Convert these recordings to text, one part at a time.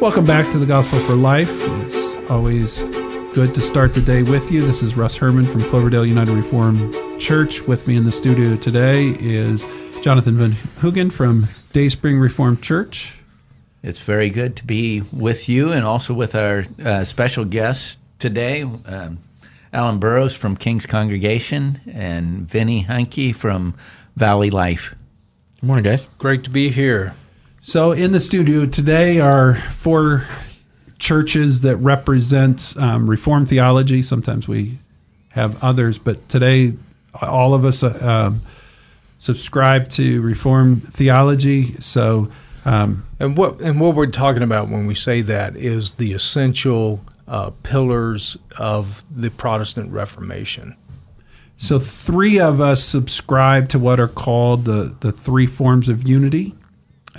Welcome back to the Gospel for Life. It's always good to start the day with you. This is Russ Herman from Cloverdale United Reformed Church. With me in the studio today is Jonathan Van Hugen from Dayspring Reformed Church. It's very good to be with you and also with our uh, special guest today, um, Alan Burrows from King's Congregation and Vinny Heinke from Valley Life. Good morning, guys. Great to be here. So, in the studio today are four churches that represent um, Reformed theology. Sometimes we have others, but today all of us uh, um, subscribe to Reformed theology. So, um, and what and what we're talking about when we say that is the essential uh, pillars of the Protestant Reformation. So, three of us subscribe to what are called the the three forms of unity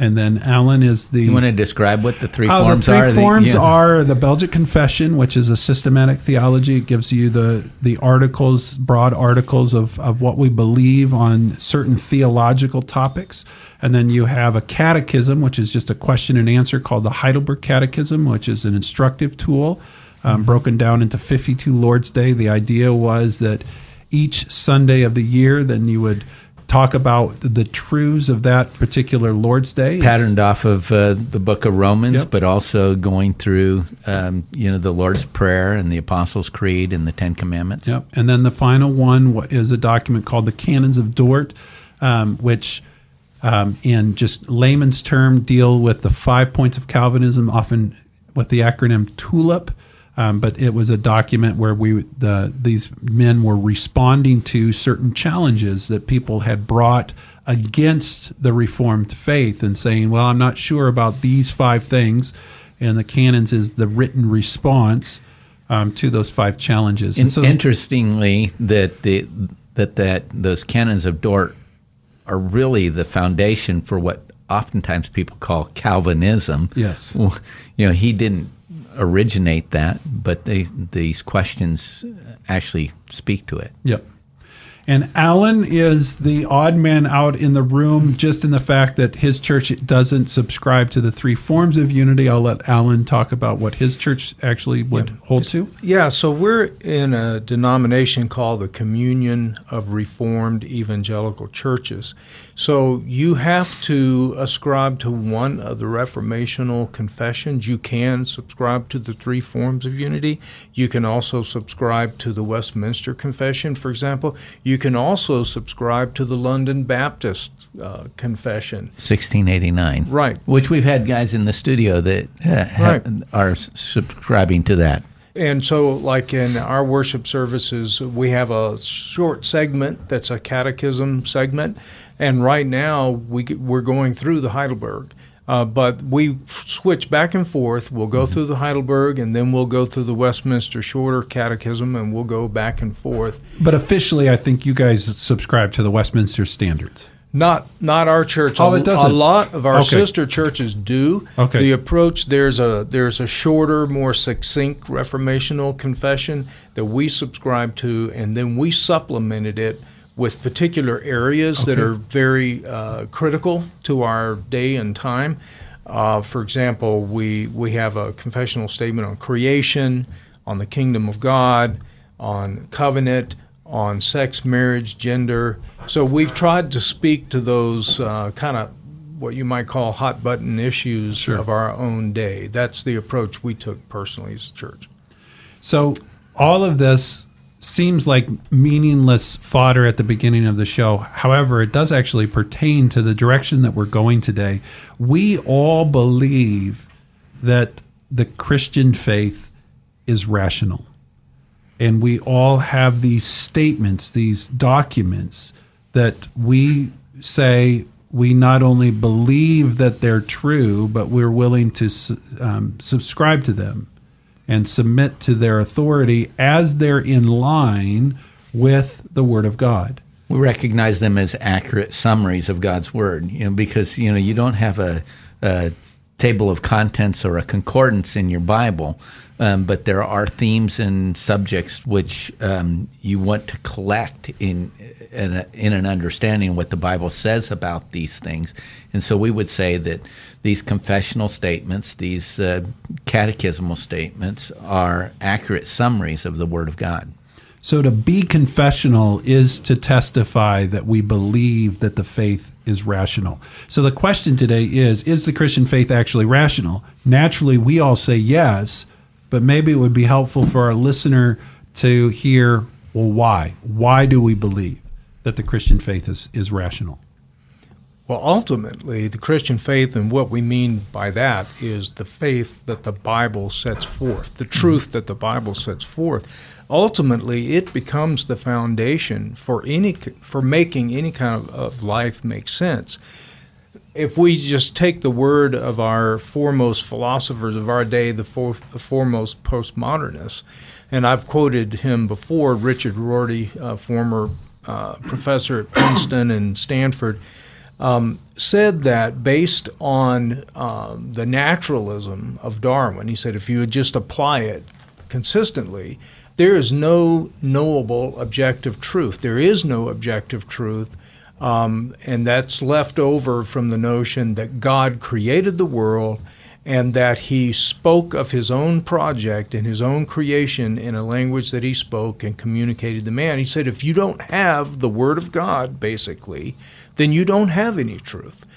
and then Alan is the. You want to describe what the three uh, forms the three are? forms the, yeah. are the Belgic Confession, which is a systematic theology. It gives you the the articles, broad articles of of what we believe on certain theological topics, and then you have a catechism, which is just a question and answer called the Heidelberg Catechism, which is an instructive tool, um, mm-hmm. broken down into 52 Lord's Day. The idea was that each Sunday of the year, then you would talk about the truths of that particular Lord's Day. Patterned off of uh, the book of Romans, yep. but also going through, um, you know, the Lord's Prayer and the Apostles' Creed and the Ten Commandments. Yep. And then the final one is a document called the Canons of Dort, um, which, um, in just layman's term, deal with the five points of Calvinism, often with the acronym TULIP. Um, but it was a document where we the these men were responding to certain challenges that people had brought against the reformed faith and saying well i'm not sure about these five things. And the canons is the written response um, to those five challenges. And so interestingly that the that that those canons of dort are really the foundation for what oftentimes people call calvinism. Yes. You know he didn't originate that, but they, these questions actually speak to it. Yep. And Alan is the odd man out in the room just in the fact that his church doesn't subscribe to the three forms of unity. I'll let Alan talk about what his church actually would yeah. hold to. Yeah, so we're in a denomination called the Communion of Reformed Evangelical Churches. So you have to ascribe to one of the reformational confessions. You can subscribe to the three forms of unity. You can also subscribe to the Westminster Confession, for example. You can also subscribe to the London Baptist uh, Confession. 1689. Right. Which we've had guys in the studio that uh, right. are subscribing to that. And so, like in our worship services, we have a short segment that's a catechism segment. And right now, we, we're going through the Heidelberg. Uh, but we switch back and forth. We'll go mm-hmm. through the Heidelberg, and then we'll go through the Westminster Shorter Catechism, and we'll go back and forth. But officially, I think you guys subscribe to the Westminster Standards. Not not our church. Oh, it doesn't. A lot of our okay. sister churches do. Okay. The approach there's a there's a shorter, more succinct reformational confession that we subscribe to, and then we supplemented it with particular areas okay. that are very uh, critical to our day and time. Uh, for example, we we have a confessional statement on creation, on the kingdom of God, on covenant, on sex, marriage, gender. So we've tried to speak to those uh, kind of what you might call hot button issues sure. of our own day. That's the approach we took personally as a church. So all of this seems like meaningless fodder at the beginning of the show. However, it does actually pertain to the direction that we're going today. We all believe that the Christian faith is rational and we all have these statements, these documents that we say we not only believe that they're true, but we're willing to um, subscribe to them and submit to their authority as they're in line with the Word of God. We recognize them as accurate summaries of God's Word, you know, because you know you don't have a, a table of contents or a concordance in your Bible, um, but there are themes and subjects which um, you want to collect in in, a, in an understanding of what the Bible says about these things. And so we would say that these confessional statements, these uh, catechismal statements, are accurate summaries of the Word of God. So to be confessional is to testify that we believe that the faith is rational. So the question today is is the Christian faith actually rational? Naturally, we all say yes, but maybe it would be helpful for our listener to hear well why? Why do we believe that the Christian faith is, is rational? Well, ultimately, the Christian faith, and what we mean by that is the faith that the Bible sets forth, the mm-hmm. truth that the Bible sets forth. Ultimately, it becomes the foundation for any for making any kind of, of life make sense. If we just take the word of our foremost philosophers of our day, the, for, the foremost postmodernists, and I've quoted him before, Richard Rorty, uh, former uh, professor at Princeton and Stanford um, said that based on um, the naturalism of Darwin, he said if you would just apply it consistently, there is no knowable objective truth. There is no objective truth. Um, and that's left over from the notion that God created the world and that he spoke of his own project and his own creation in a language that he spoke and communicated to man. He said, if you don't have the Word of God, basically, then you don't have any truth.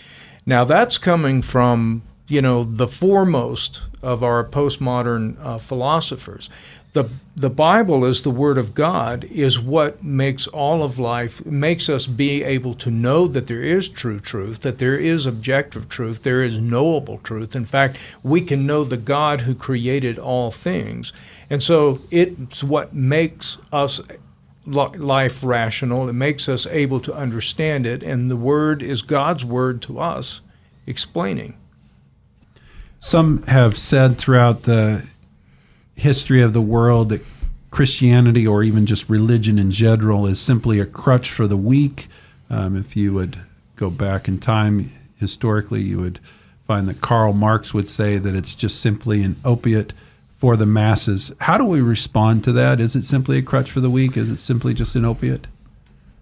Now, that's coming from, you know, the foremost of our postmodern uh, philosophers the the Bible is the Word of God is what makes all of life makes us be able to know that there is true truth, that there is objective truth, there is knowable truth. In fact, we can know the God who created all things, and so it's what makes us life rational. It makes us able to understand it, and the Word is God's Word to us, explaining. Some have said throughout the history of the world that Christianity or even just religion in general is simply a crutch for the weak. Um, if you would go back in time historically, you would find that Karl Marx would say that it's just simply an opiate for the masses. How do we respond to that? Is it simply a crutch for the weak? Is it simply just an opiate?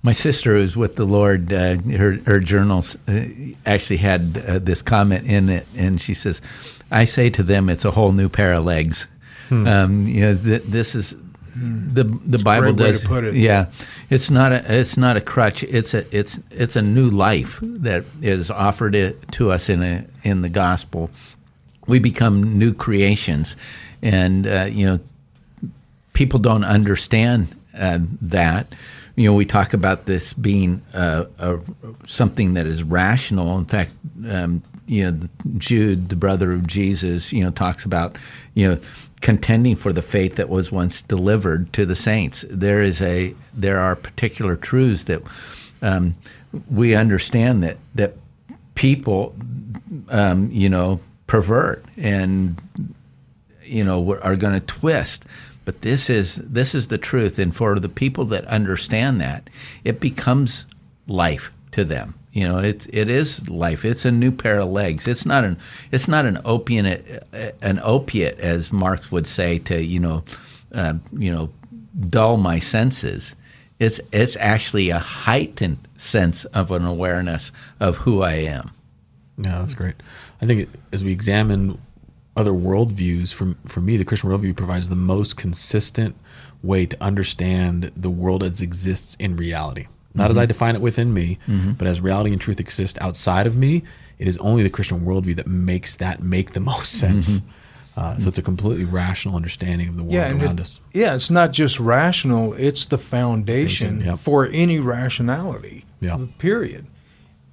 My sister, who's with the Lord, uh, her, her journals uh, actually had uh, this comment in it, and she says, I say to them, it's a whole new pair of legs. Hmm. Um, you know, th- this is the the it's Bible does. put it. Yeah, it's not a it's not a crutch. It's a it's it's a new life that is offered it to us in a in the gospel. We become new creations, and uh, you know, people don't understand uh, that. You know, we talk about this being uh, a, something that is rational. In fact, um, you know, Jude, the brother of Jesus, you know, talks about you know contending for the faith that was once delivered to the saints. There is a there are particular truths that um, we understand that that people, um, you know, pervert and you know are going to twist. But this is this is the truth, and for the people that understand that, it becomes life to them. You know, it's it is life. It's a new pair of legs. It's not an it's not an opiate an opiate as Marx would say to you know uh, you know dull my senses. It's it's actually a heightened sense of an awareness of who I am. Yeah, that's great. I think as we examine other worldviews, for for me, the Christian worldview provides the most consistent way to understand the world as exists in reality not mm-hmm. as I define it within me, mm-hmm. but as reality and truth exist outside of me. It is only the Christian worldview that makes that make the most sense. Mm-hmm. Uh, so it's a completely rational understanding of the world yeah, around it, us. Yeah, it's not just rational; it's the foundation yep. for any rationality. Yeah. Period.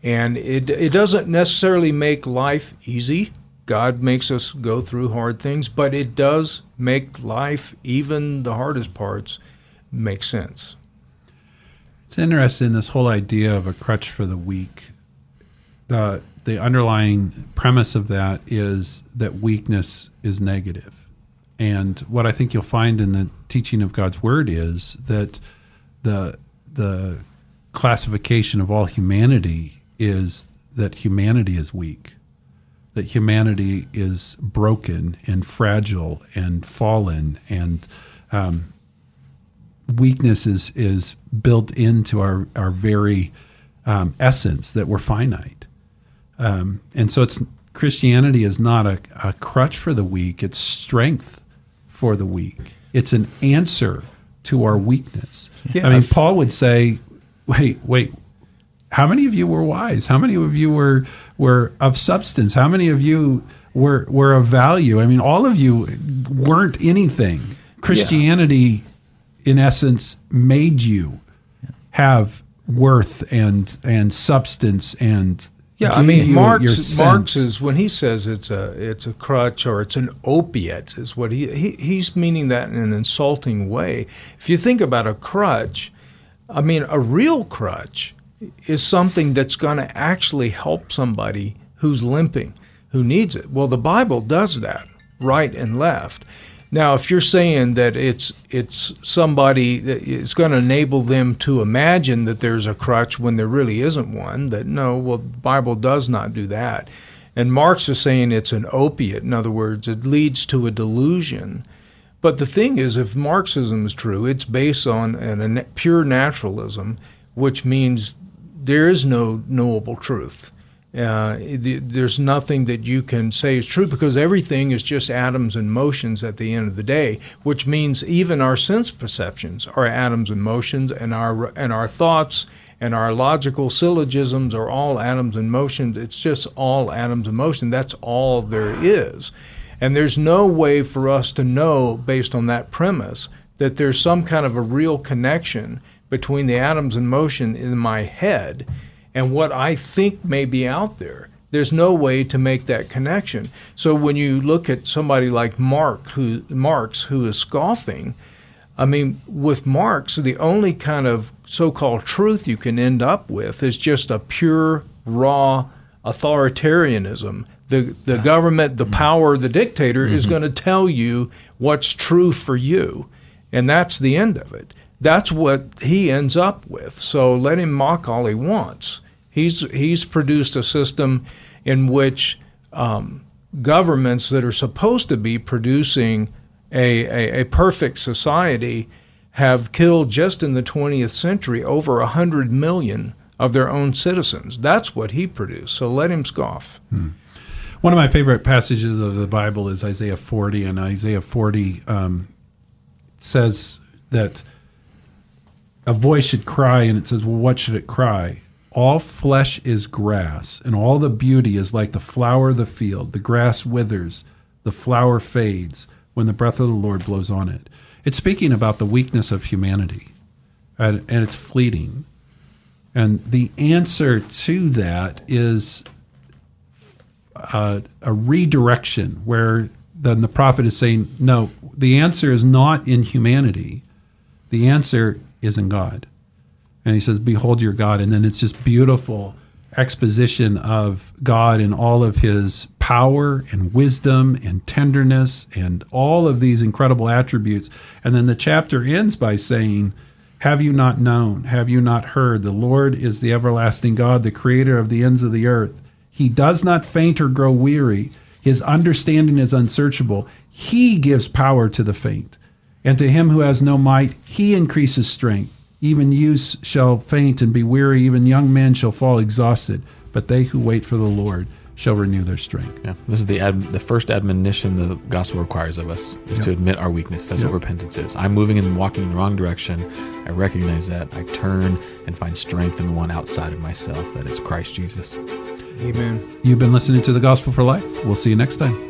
And it it doesn't necessarily make life easy. God makes us go through hard things, but it does make life, even the hardest parts, make sense. It's interesting this whole idea of a crutch for the weak. The the underlying premise of that is that weakness is negative. And what I think you'll find in the teaching of God's word is that the the classification of all humanity is that humanity is weak. That humanity is broken and fragile and fallen and um, weakness is, is built into our, our very um, essence that we're finite. Um, and so it's Christianity is not a, a crutch for the weak, it's strength for the weak. It's an answer to our weakness. Yeah, I mean, I've- Paul would say, wait, wait, how many of you were wise? How many of you were were of substance? How many of you were were of value? I mean, all of you weren't anything. Christianity, in essence, made you have worth and and substance and Yeah, I mean, Marx. Marx is when he says it's a it's a crutch or it's an opiate is what he, he he's meaning that in an insulting way. If you think about a crutch, I mean, a real crutch is something that's going to actually help somebody who's limping, who needs it. Well, the Bible does that, right and left. Now, if you're saying that it's it's somebody that it's going to enable them to imagine that there's a crutch when there really isn't one, that no, well, the Bible does not do that. And Marx is saying it's an opiate. In other words, it leads to a delusion. But the thing is, if Marxism is true, it's based on an, a pure naturalism, which means there is no knowable truth. Uh, there's nothing that you can say is true because everything is just atoms and motions at the end of the day, which means even our sense perceptions are atoms and motions, and our and our thoughts and our logical syllogisms are all atoms and motions. It's just all atoms and motion. That's all there is. And there's no way for us to know, based on that premise, that there's some kind of a real connection between the atoms in motion in my head and what I think may be out there. There's no way to make that connection. So when you look at somebody like Mark, who Marx, who is scoffing, I mean, with Marx, the only kind of so-called truth you can end up with is just a pure, raw authoritarianism. The the government, the mm-hmm. power, the dictator is mm-hmm. going to tell you what's true for you, and that's the end of it. That's what he ends up with. So let him mock all he wants. He's he's produced a system in which um, governments that are supposed to be producing a, a, a perfect society have killed just in the 20th century over 100 million of their own citizens. That's what he produced. So let him scoff. One of my favorite passages of the Bible is Isaiah 40, and Isaiah 40 um, says that a voice should cry, and it says, Well, what should it cry? All flesh is grass, and all the beauty is like the flower of the field. The grass withers, the flower fades when the breath of the Lord blows on it. It's speaking about the weakness of humanity, and, and it's fleeting. And the answer to that is uh, a redirection where then the prophet is saying, no, the answer is not in humanity. The answer is in God. And he says, behold your God. And then it's just beautiful exposition of God in all of his power and wisdom and tenderness and all of these incredible attributes. And then the chapter ends by saying, have you not known? Have you not heard? The Lord is the everlasting God, the creator of the ends of the earth. He does not faint or grow weary. His understanding is unsearchable. He gives power to the faint. And to him who has no might, he increases strength. Even youths shall faint and be weary, even young men shall fall exhausted. But they who wait for the Lord shall renew their strength. Yeah, this is the ad, the first admonition the gospel requires of us is to admit our weakness. That's what repentance is. I'm moving and walking in the wrong direction. I recognize that. I turn and find strength in the one outside of myself. That is Christ Jesus. Amen. You've been listening to the Gospel for Life. We'll see you next time.